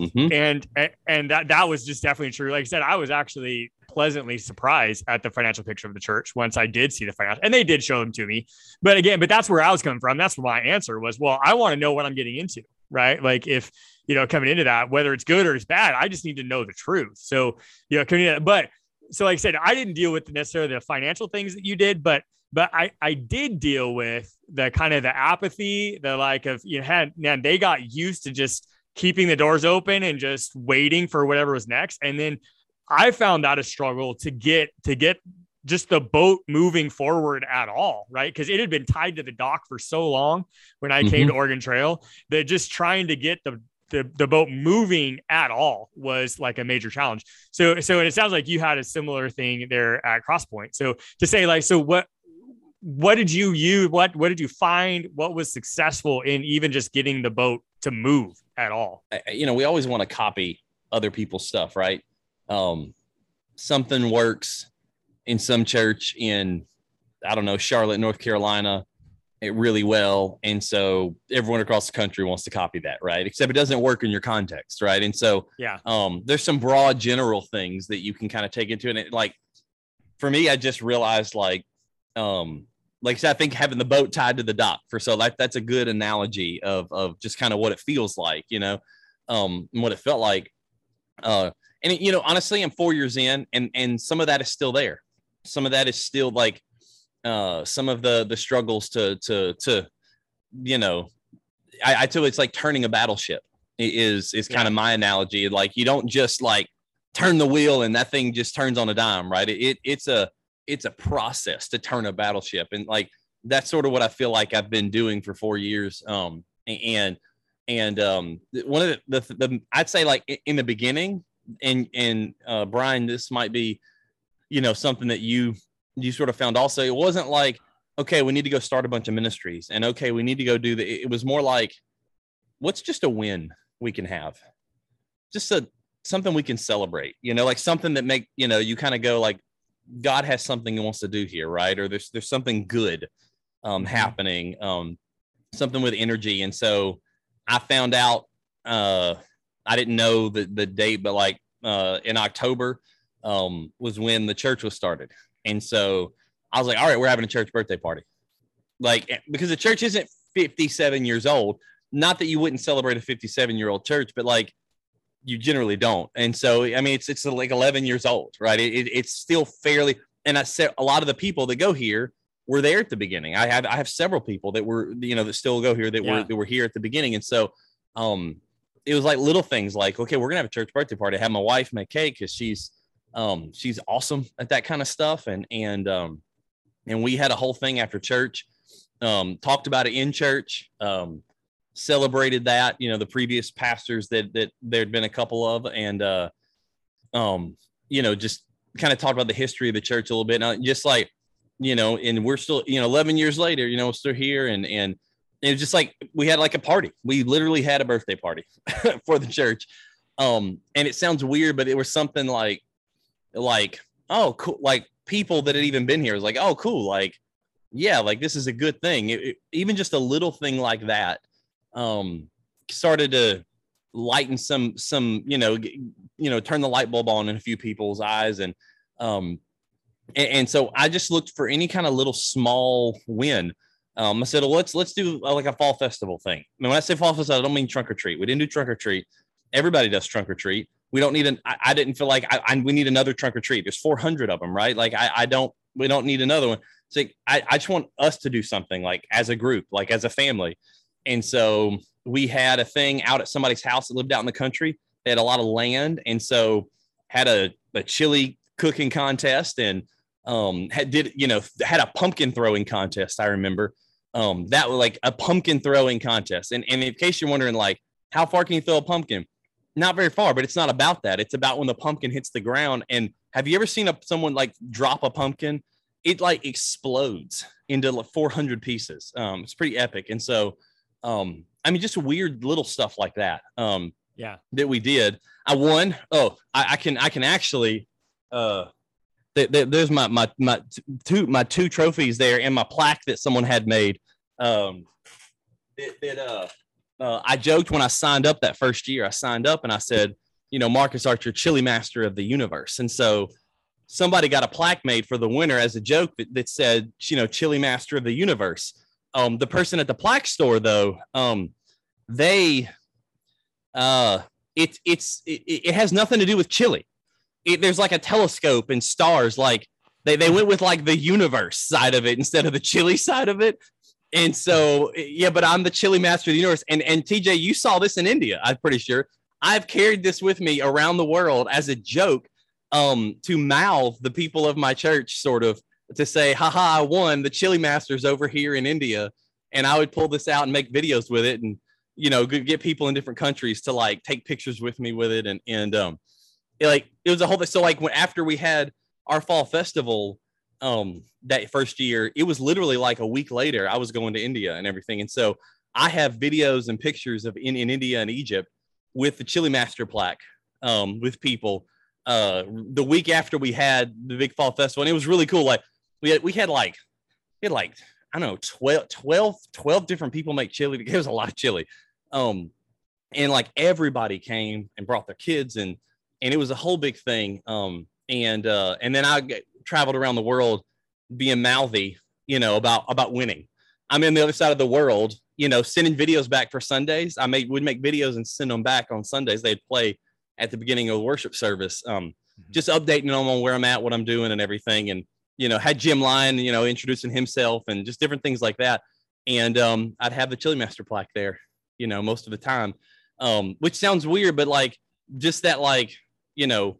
Mm-hmm. And and that that was just definitely true. Like I said, I was actually pleasantly surprised at the financial picture of the church once I did see the financial, and they did show them to me. But again, but that's where I was coming from. That's where my answer was. Well, I want to know what I'm getting into, right? Like if you know coming into that, whether it's good or it's bad, I just need to know the truth. So you know, coming in, but so like I said, I didn't deal with necessarily the financial things that you did, but but I I did deal with the kind of the apathy, the like of you know, had man, they got used to just keeping the doors open and just waiting for whatever was next. And then I found that a struggle to get to get just the boat moving forward at all, right? Because it had been tied to the dock for so long when I mm-hmm. came to Oregon Trail that just trying to get the, the the boat moving at all was like a major challenge. So so it sounds like you had a similar thing there at Crosspoint. So to say like so what what did you use what what did you find what was successful in even just getting the boat to move at all you know we always want to copy other people's stuff right um, something works in some church in I don't know Charlotte, North Carolina, it really well, and so everyone across the country wants to copy that, right? Except it doesn't work in your context, right? And so yeah, um, there's some broad general things that you can kind of take into it. And like for me, I just realized like um like I said, I think having the boat tied to the dock for so like that's a good analogy of of just kind of what it feels like, you know, um, and what it felt like. Uh, and you know, honestly, I'm four years in, and and some of that is still there. Some of that is still like uh, some of the the struggles to to to you know, I, I tell it's like turning a battleship is is kind yeah. of my analogy. Like you don't just like turn the wheel and that thing just turns on a dime, right? It, it it's a it's a process to turn a battleship, and like that's sort of what I feel like I've been doing for four years. Um, and and um, one of the, the, the I'd say like in the beginning, and and uh, Brian, this might be, you know, something that you you sort of found also. It wasn't like okay, we need to go start a bunch of ministries, and okay, we need to go do the. It was more like, what's just a win we can have, just a something we can celebrate. You know, like something that make you know you kind of go like, God has something He wants to do here, right? Or there's there's something good um, mm-hmm. happening, um, something with energy, and so I found out uh, I didn't know the the date, but like uh, in October um, was when the church was started, and so I was like, all right, we're having a church birthday party, like because the church isn't 57 years old. Not that you wouldn't celebrate a 57 year old church, but like you generally don't. And so, I mean, it's it's like 11 years old, right? It, it, it's still fairly. And I said a lot of the people that go here were there at the beginning. I have I have several people that were you know that still go here that yeah. were that were here at the beginning, and so um, it was like little things like okay, we're gonna have a church birthday party. Have my wife make cake because she's um she's awesome at that kind of stuff, and and um and we had a whole thing after church um, talked about it in church, um, celebrated that, you know, the previous pastors that, that there'd been a couple of, and, uh, um, you know, just kind of talked about the history of the church a little bit. And just like, you know, and we're still, you know, 11 years later, you know, still here. And, and it was just like, we had like a party. We literally had a birthday party for the church. Um, and it sounds weird, but it was something like, like, oh, cool. Like people that had even been here was like, oh, cool. Like, yeah, like this is a good thing. It, it, even just a little thing like that um, started to lighten some some you know you know turn the light bulb on in a few people's eyes and um and, and so I just looked for any kind of little small win. Um, I said, well, let's let's do uh, like a fall festival thing. And when I say fall festival, I don't mean trunk or treat. We didn't do trunk or treat. Everybody does trunk or treat. We don't need an. I, I didn't feel like I, I, we need another trunk or treat. There's 400 of them, right? Like I, I don't. We don't need another one. So I, I just want us to do something like as a group, like as a family. And so we had a thing out at somebody's house that lived out in the country. They had a lot of land. And so had a, a chili cooking contest and um had did you know had a pumpkin throwing contest i remember um that was like a pumpkin throwing contest and, and in case you're wondering like how far can you throw a pumpkin not very far but it's not about that it's about when the pumpkin hits the ground and have you ever seen a, someone like drop a pumpkin it like explodes into like 400 pieces. Um, it's pretty epic. And so, um, I mean, just weird little stuff like that. Um, yeah, that we did. I won. Oh, I, I can, I can actually, uh, there's my, my, my two, my two trophies there and my plaque that someone had made. Um, that, that uh, uh, I joked when I signed up that first year, I signed up and I said, you know, Marcus Archer, chili master of the universe. And so, somebody got a plaque made for the winner as a joke that, that said, you know, Chili Master of the Universe. Um, the person at the plaque store, though, um, they, uh, it, it's, it, it has nothing to do with chili. It, there's like a telescope and stars. Like they, they went with like the universe side of it instead of the chili side of it. And so, yeah, but I'm the chili master of the universe. And, and TJ, you saw this in India, I'm pretty sure. I've carried this with me around the world as a joke um, to mouth the people of my church, sort of to say, haha, I won the chili masters over here in India. And I would pull this out and make videos with it and, you know, get people in different countries to like take pictures with me with it. And, and, um, it, like, it was a whole, thing. so like when, after we had our fall festival, um, that first year, it was literally like a week later, I was going to India and everything. And so I have videos and pictures of in, in India and Egypt with the chili master plaque, um, with people uh the week after we had the big fall festival and it was really cool like we had we had like we had like i don't know 12 12 12 different people make chili it was a lot of chili um and like everybody came and brought their kids and and it was a whole big thing um and uh and then i get, traveled around the world being mouthy you know about about winning i'm in the other side of the world you know sending videos back for sundays i made would make videos and send them back on sundays they'd play at the beginning of the worship service. Um, mm-hmm. just updating them on where I'm at, what I'm doing, and everything. And you know, had Jim Lyon, you know, introducing himself and just different things like that. And um, I'd have the Chili Master plaque there, you know, most of the time. Um, which sounds weird, but like just that, like you know,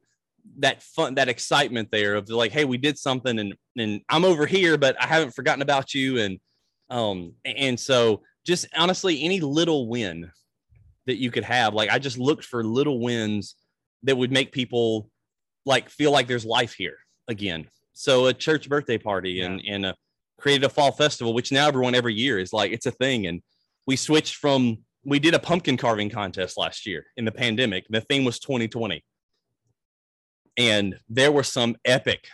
that fun, that excitement there of like, hey, we did something, and and I'm over here, but I haven't forgotten about you, and um, and so just honestly, any little win that you could have. Like I just looked for little wins that would make people like feel like there's life here again. So a church birthday party yeah. and and a, created a fall festival, which now everyone every year is like it's a thing. And we switched from we did a pumpkin carving contest last year in the pandemic. The theme was 2020, and there were some epic,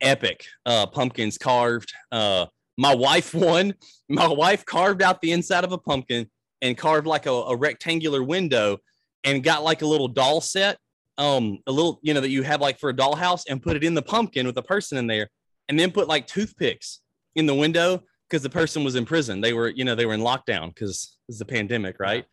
epic uh, pumpkins carved. Uh, my wife won. My wife carved out the inside of a pumpkin and carved like a, a rectangular window and got like a little doll set um a little you know that you have like for a dollhouse and put it in the pumpkin with a person in there and then put like toothpicks in the window because the person was in prison they were you know they were in lockdown because it's the pandemic right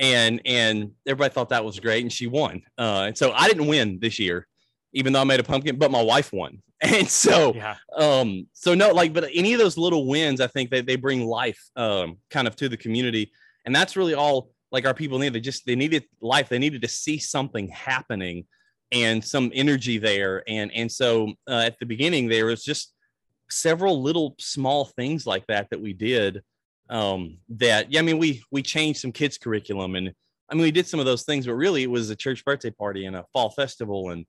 and and everybody thought that was great and she won uh and so i didn't win this year even though i made a pumpkin but my wife won. And so Yeah. um so no like but any of those little wins i think they, they bring life um kind of to the community. And that's really all like our people need. They just they needed life. They needed to see something happening and some energy there. And and so uh, at the beginning there was just several little small things like that that we did um that yeah i mean we we changed some kids curriculum. And i mean we did some of those things but really it was a church birthday party and a fall festival and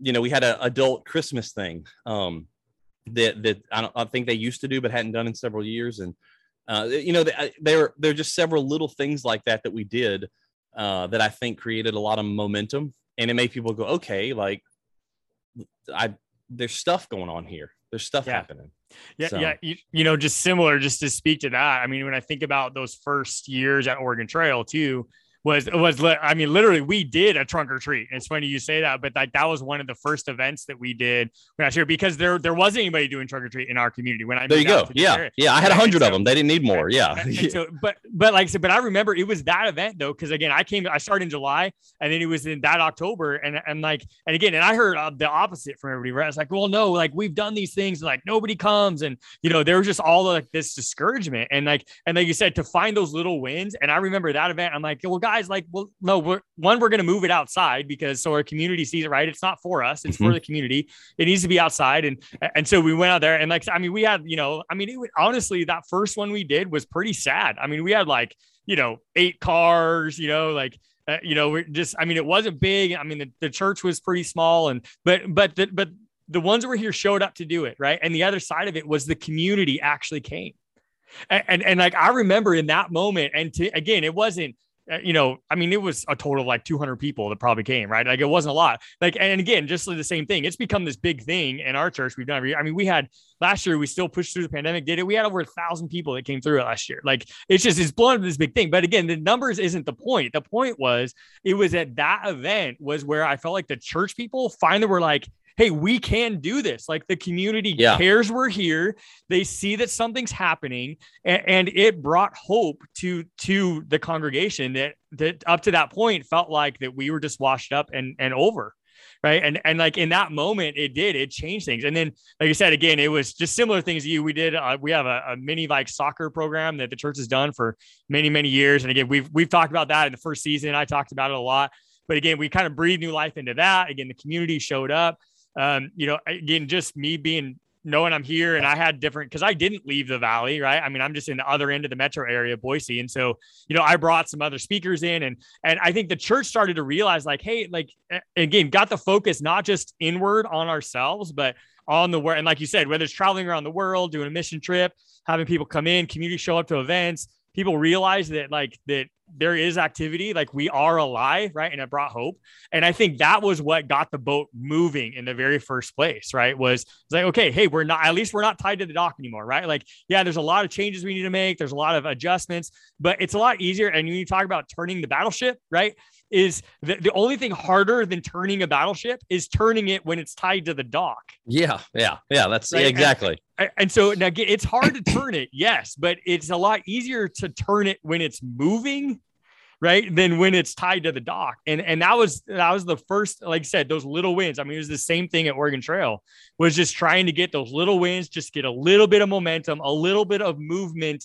you know we had an adult christmas thing um that that i don't i think they used to do but hadn't done in several years and uh you know they, there there are just several little things like that that we did uh that i think created a lot of momentum and it made people go okay like i there's stuff going on here there's stuff Yeah. happening Yeah, So- yeah. You, you know, just similar, just to speak to that. I mean, when I think about those first years at Oregon Trail too, was was I mean, literally, we did a trunk or treat. It's funny you say that, but like that was one of the first events that we did when I was here because there there wasn't anybody doing trunk or treat in our community when I there you go yeah area. yeah i had a hundred of them they didn't need more yeah so, but but like I said, but I remember it was that event though, because again, I came, I started in July, and then it was in that October, and and like, and again, and I heard uh, the opposite from everybody. Right? I was like, well, no, like we've done these things, and like nobody comes, and you know, there was just all like this discouragement, and like, and like you said, to find those little wins, and I remember that event. I'm like, well, guys, like, well, no, we're one, we're gonna move it outside because so our community sees it, right? It's not for us, it's for the community. It needs to be outside, and and so we went out there, and like, I mean, we had, you know, I mean, it, honestly, that first one we did was pretty sad. I mean, we had like, you know, eight cars, you know, like, uh, you know, we're just, I mean, it wasn't big. I mean, the, the church was pretty small, and but but the, but the ones that were here showed up to do it, right? And the other side of it was the community actually came, and and, and like I remember in that moment, and to, again, it wasn't. Uh, You know, I mean, it was a total of like 200 people that probably came, right? Like it wasn't a lot. Like, and again, just the same thing. It's become this big thing in our church. We've done. every. I mean, we had last year. We still pushed through the pandemic. Did it? We had over a thousand people that came through it last year. Like, it's just it's blown up this big thing. But again, the numbers isn't the point. The point was it was at that event was where I felt like the church people finally were like, hey, we can do this. Like the community Yeah. cares we're here. They see that something's happening, and, and it brought hope to to the congregation that that up to that point felt like that we were just washed up and and over. Right. And and like in that moment, it did, it changed things. And then, like you said, again, it was just similar things to you. We did uh, we have a, a mini like soccer program that the church has done for many, many years. And again, we've we've talked about that in the first season. I talked about it a lot. But again, we kind of breathed new life into that. Again, the community showed up um, you know, again, just me being knowing I'm here and I had different because I didn't leave the valley, right? I mean, I'm just in the other end of the metro area, Boise. And so, you know, I brought some other speakers in and and I think the church started to realize like, hey, like again, got the focus not just inward on ourselves, but on the world. And like you said, whether it's traveling around the world, doing a mission trip, having people come in, community show up to events, people realize that like that there is activity, like we are alive, right? And it brought hope. And I think that was what got the boat moving in the very first place, right? Was like, okay, hey, we're not, at least we're not tied to the dock anymore, right? Like, yeah, there's a lot of changes we need to make. There's a lot of adjustments, but it's a lot easier. And when you talk about turning the battleship, right? Is the, the only thing harder than turning a battleship is turning it when it's tied to the dock. yeah yeah yeah that's Right, exactly A- And so now it's hard to turn it, yes, but it's a lot easier to turn it when it's moving, right? Than when it's tied to the dock. And and that was that was the first, like I said, those little wins. I mean, it was the same thing at Oregon Trail, was just trying to get those little wins, just get a little bit of momentum, a little bit of movement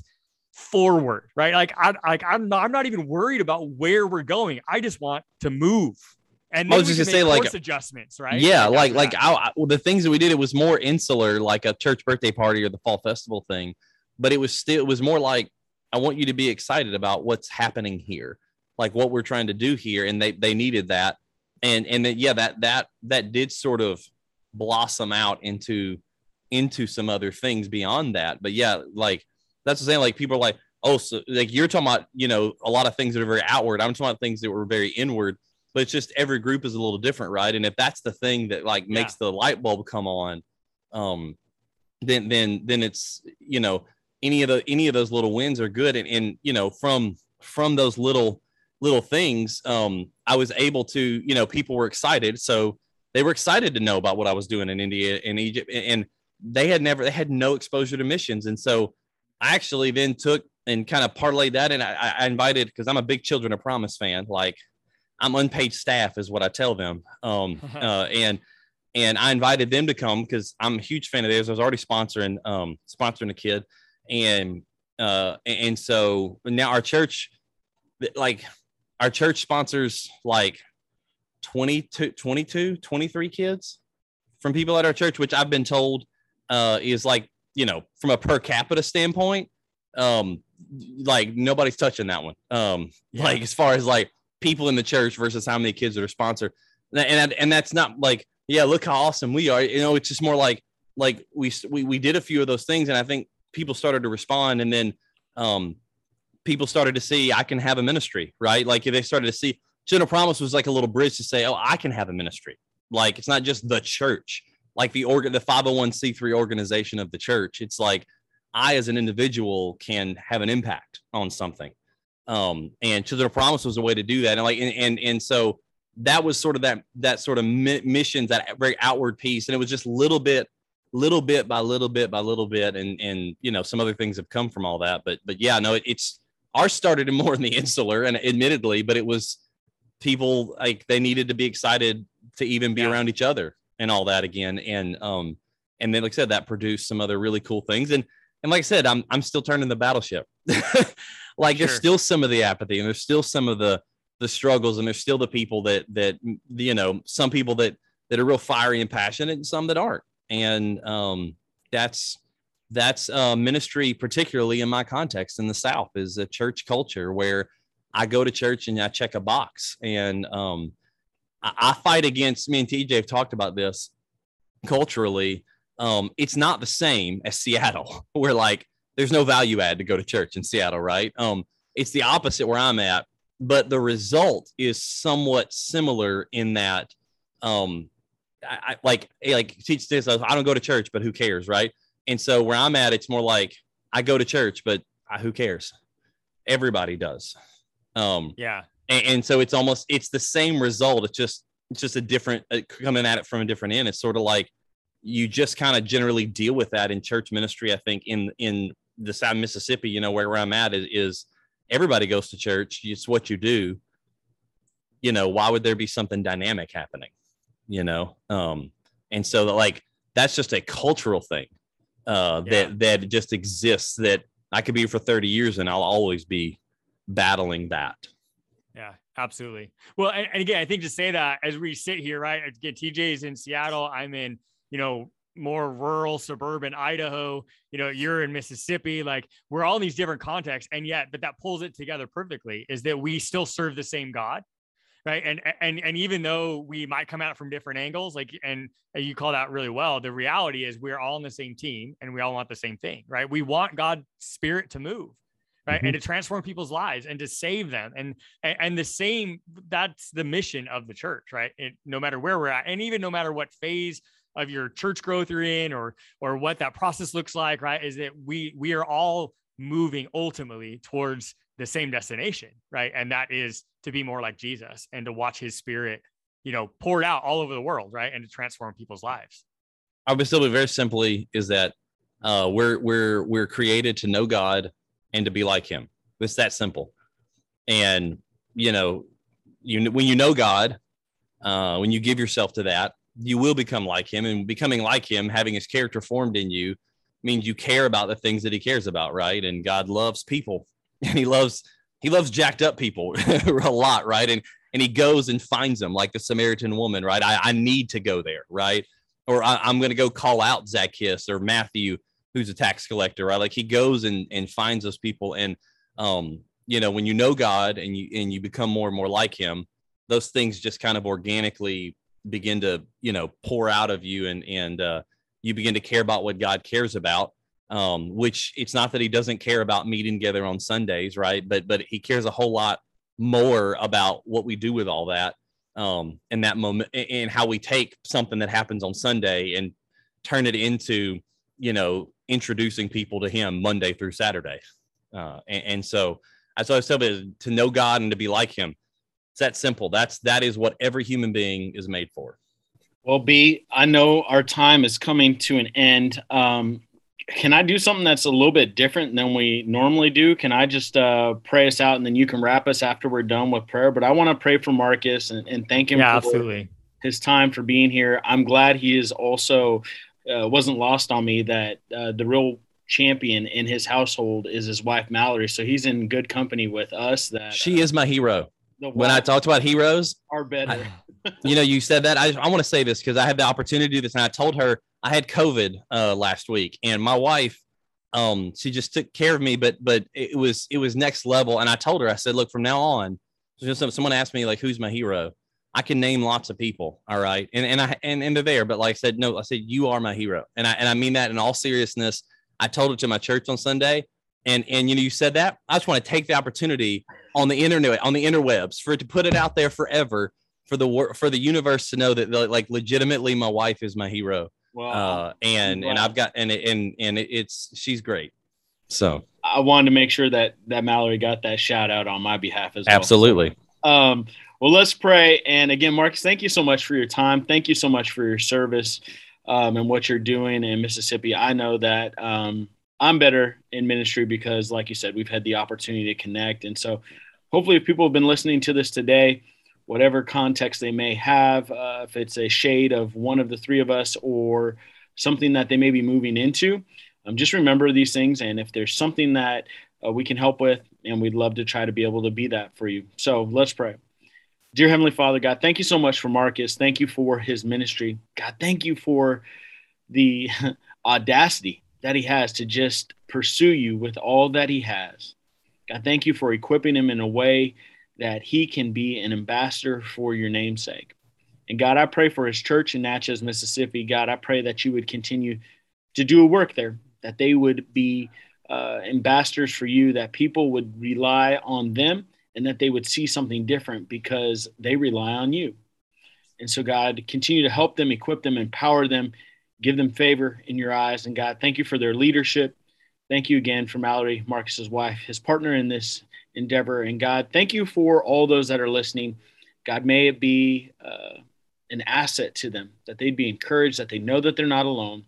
forward, right? Like I like I'm not I'm not even worried about where we're going. I just want to move. And I was just gonna say, like- adjustments, right? Yeah, like after like. I, I- well, the things that we did, it was more insular, like a church birthday party or the fall festival thing. But it was still, it was more like I want you to be excited about what's happening here, like what we're trying to do here, and they they needed that, and and then, yeah, that that that did sort of blossom out into into some other things beyond that. But yeah, like that's the same. Like people are like, oh, so like you're talking about, you know, a lot of things that are very outward. I'm talking about things that were very inward but it's just every group is a little different, right? And if that's the thing that like Yeah. makes the light bulb come on, um, then then then it's you know any of the any of those little wins are good, and and you know from from those little little things, um, I was able to, you know, people were excited. So they were excited to know about what I was doing in India and Egypt. And they had never, they had no exposure to missions. And so I actually then took and kind of parlayed that. And I, I invited, because I'm a big Children of Promise fan, like I'm unpaid staff is what I tell them. Um, uh, and, and I invited them to come because I'm a huge fan of theirs. I was already sponsoring, um, sponsoring a kid. And, uh, and so now our church, like our church sponsors like 22, 22, 23 kids from people at our church, which I've been told uh, is like, you know, from a per capita standpoint, um, like nobody's touching that one. Um, yeah. like as far as like people in the church versus how many kids that are sponsored. And, and that's not like, yeah, look how awesome we are. You know, it's just more like, like we, we, we did a few of those things and I think people started to respond and then, um, people started to see I can have a ministry, right? Like if they started to see General Promise was like a little bridge to say, oh, I can have a ministry. Like it's not just the church, like the organ, the 501c3 organization of the church. It's like I, as an individual, can have an impact on something. Um, and Children of Promise was a way to do that. And like, and, and, and so that was sort of that, that sort of mi- mission, that very outward piece. And it was just little bit, little bit by little bit by little bit. And, and, you know, some other things have come from all that, but, but yeah, no, it, it's, ours started more in the insular and admittedly, but it was people like they needed to be excited to even be yeah. around each other and all that again. And um, and then like I said, that produced some other really cool things. And and like I said, I'm I'm still turning the battleship. like sure. there's still some of the apathy and there's still some of the the struggles and there's still the people that that you know some people that that are real fiery and passionate and some that aren't and um that's that's uh, ministry, particularly in my context in the South, is a church culture where I go to church and I check a box. And um, I, fight against me and TJ have talked about this culturally. Um, it's not the same as Seattle, where like there's no value add to go to church in Seattle, right? Um, it's the opposite where I'm at, but the result is somewhat similar in that um, I, I like like teach this. I don't go to church, but who cares, right? And so where I'm at, it's more like I go to church, but I, who cares? Everybody does. Um, yeah. And, and, so it's almost it's the same result. It's just it's just a different uh, coming at it from a different end. It's sort of like you just kind of generally deal with that in church ministry. I think in in the South Mississippi, you know, where, where I'm at is, is everybody goes to church. It's what you do. You know, why would there be something dynamic happening? You know, um, and so like that's just a cultural thing uh, yeah. that that just exists. That I could be for 30 years and I'll always be battling that. Yeah, absolutely. Well, and, and again, I think to say that as we sit here, right? Again, TJ's in Seattle. I'm in, you know, more rural suburban Idaho, you know, you're in Mississippi, like we're all in these different contexts. And yet, but that pulls it together perfectly is that we still serve the same God right and and and even though we might come it from different angles like and you call that really well the reality is we're all on the same team and we all want the same thing right we want god's spirit to move right mm-hmm. and to transform people's lives and to save them and and the same that's the mission of the church right it, no matter where we're at and even no matter what phase of your church growth you're in or or what that process looks like right is that we we are all moving ultimately towards the same destination, right? And that is to be more like Jesus and to watch his spirit, you know, poured out all over the world, right? And to transform people's lives. I would still be very simply is that uh, we're we're we're created to know God and to be like him. It's that simple. And you know, you when you know God, uh, when you give yourself to that, you will become like him and becoming like him, having his character formed in you means you care about the things that he cares about, right? And God loves people and he loves he loves jacked up people a lot, right? And and he goes and finds them, like the Samaritan woman, right? I, I need to go there, right? Or I, am going to go call out Zacchaeus or Matthew, who's a tax collector, right? Like he goes and and finds those people, and um, you know, when you know God and you and you become more and more like Him, those things just kind of organically begin to you know pour out of you, and and uh, you begin to care about what God cares about, um, which it's not that he doesn't care about meeting together on Sundays, right? But but he cares a whole lot more about what we do with all that um, in that moment and how we take something that happens on Sunday and turn it into you know introducing people to him Monday through Saturday, uh, and, and so That's what I was telling to know God and to be like Him. It's that simple. That's that is what every human being is made for. Well, B, I know our time is coming to an end. Um, can I do something that's a little bit different than we normally do? Can I just uh, pray us out and then you can wrap us after we're done with prayer? But I want to pray for Marcus and, and thank him yeah, for absolutely. his time for being here. I'm glad he is also uh, wasn't lost on me that uh, the real champion in his household is his wife Mallory. So he's in good company with us. That she is my hero. When I talked about heroes, are better. I, you know, you said that. I, I want to say this because I had the opportunity to do this, and I told her I had COVID uh, last week, and my wife, um, she just took care of me, but but it was it was next level. And I told her, I said, look, from now on, someone asked me like, who's my hero? I can name lots of people. All right. And, and I, and, and they're there, but like I said, no, I said, you are my hero. And I, and I mean that in all seriousness. I told it to my church on Sunday. And, and, you know, you said that I just want to take the opportunity on the internet, on the interwebs for it to put it out there forever for the for the universe to know that like legitimately my wife is my hero. Wow. Uh, and, wow. and I've got, and, and, and it's, she's great. So I wanted to make sure that, that Mallory got that shout out on my behalf as well. Absolutely. Um, well, let's pray. And again, Marcus, thank you so much for your time. Thank you so much for your service um, and what you're doing in Mississippi. I know that um, I'm better in ministry because, like you said, we've had the opportunity to connect. And so, hopefully, if people have been listening to this today, whatever context they may have, uh, if it's a shade of one of the three of us or something that they may be moving into, um, just remember these things. And if there's something that uh, we can help with, and we'd love to try to be able to be that for you. So let's pray. Dear Heavenly Father, God, thank you so much for Marcus. Thank you for his ministry. God, thank you for the audacity that he has to just pursue you with all that he has. God, thank you for equipping him in a way that he can be an ambassador for your namesake. And God, I pray for his church in Natchez, Mississippi. God, I pray that you would continue to do a work there, that they would be uh, ambassadors for you, that people would rely on them and that they would see something different because they rely on you. And so, God, continue to help them, equip them, empower them, give them favor in your eyes. And God, thank you for their leadership. Thank you again for Mallory, Marcus's wife, his partner in this endeavor. And God, thank you for all those that are listening. God, may it be uh, an asset to them, that they'd be encouraged, that they know that they're not alone.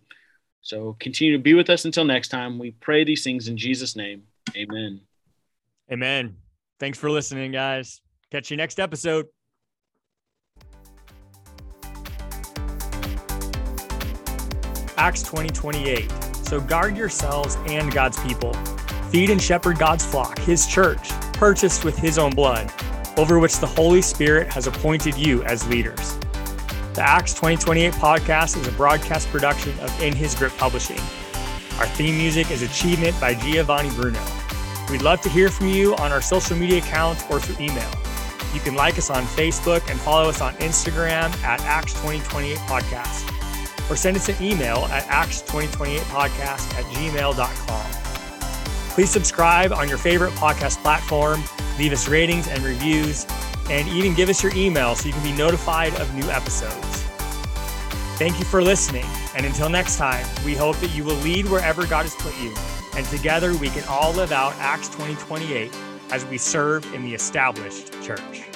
So continue to be with us until next time. We pray these things in Jesus' name. Amen. Amen. Thanks for listening, guys. Catch you next episode. Acts 20 28. So guard yourselves and God's people. Feed and shepherd God's flock, his church, purchased with his own blood, over which the Holy Spirit has appointed you as leaders. The Acts 2028 podcast is a broadcast production of In His Grip Publishing. Our theme music is Achievement by Giovanni Bruno. We'd love to hear from you on our social media accounts or through email. You can like us on Facebook and follow us on Instagram at Acts 2028 Podcast. Or send us an email at Acts2028Podcast at gmail.com. Please subscribe on your favorite podcast platform, leave us ratings and reviews, and even give us your email so you can be notified of new episodes. Thank you for listening, and until next time, we hope that you will lead wherever God has put you and together we can all live out Acts 2028 as we serve in the established church.